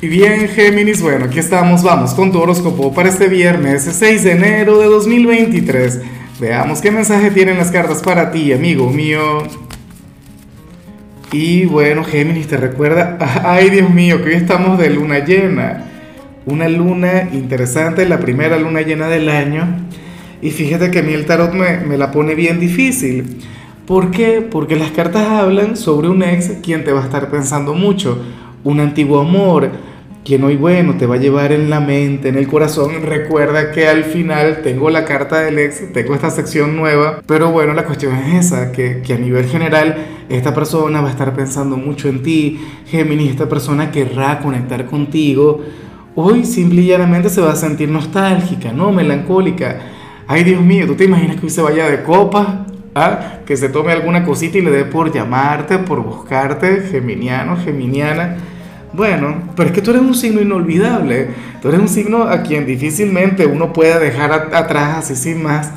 Y bien, Géminis, bueno, aquí estamos, vamos con tu horóscopo para este viernes 6 de enero de 2023. Veamos qué mensaje tienen las cartas para ti, amigo mío. Y bueno, Géminis, te recuerda, ay Dios mío, que hoy estamos de luna llena. Una luna interesante, la primera luna llena del año. Y fíjate que a mí el tarot me, me la pone bien difícil. ¿Por qué? Porque las cartas hablan sobre un ex quien te va a estar pensando mucho, un antiguo amor, quien hoy, bueno, te va a llevar en la mente, en el corazón. Recuerda que al final tengo la carta del ex, tengo esta sección nueva, pero bueno, la cuestión es esa, que, a nivel general esta persona va a estar pensando mucho en ti, Géminis, esta persona querrá conectar contigo. Hoy simple y llanamente se va a sentir nostálgica, ¿no? Melancólica. Ay, Dios mío, ¿tú te imaginas que hoy se vaya de copa? ¿Ah? Que se tome alguna cosita y le dé por llamarte, por buscarte, geminiano, geminiana. Bueno, pero es que tú eres un signo inolvidable. Tú eres un signo a quien difícilmente uno pueda dejar atrás así sin más.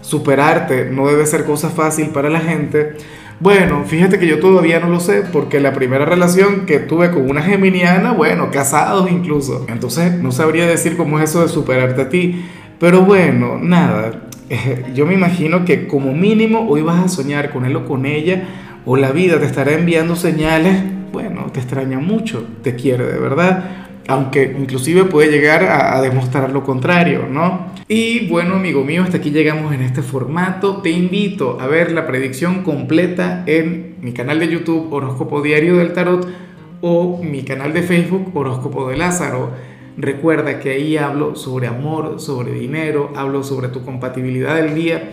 Superarte no debe ser cosa fácil para la gente. Bueno, fíjate que yo todavía no lo sé porque la primera relación que tuve con una geminiana, bueno, casados incluso. Entonces no sabría decir cómo es eso de superarte a ti. Pero bueno, nada. Yo me imagino que como mínimo hoy vas a soñar con él o con ella o la vida te estará enviando señales bueno, te extraña mucho, te quiere de verdad, aunque inclusive puede llegar a, demostrar lo contrario, ¿no? Y bueno, amigo mío, hasta aquí llegamos en este formato. Te invito a ver la predicción completa en mi canal de YouTube Horóscopo Diario del Tarot o mi canal de Facebook Horóscopo de Lázaro. Recuerda que ahí hablo sobre amor, sobre dinero, hablo sobre tu compatibilidad del día.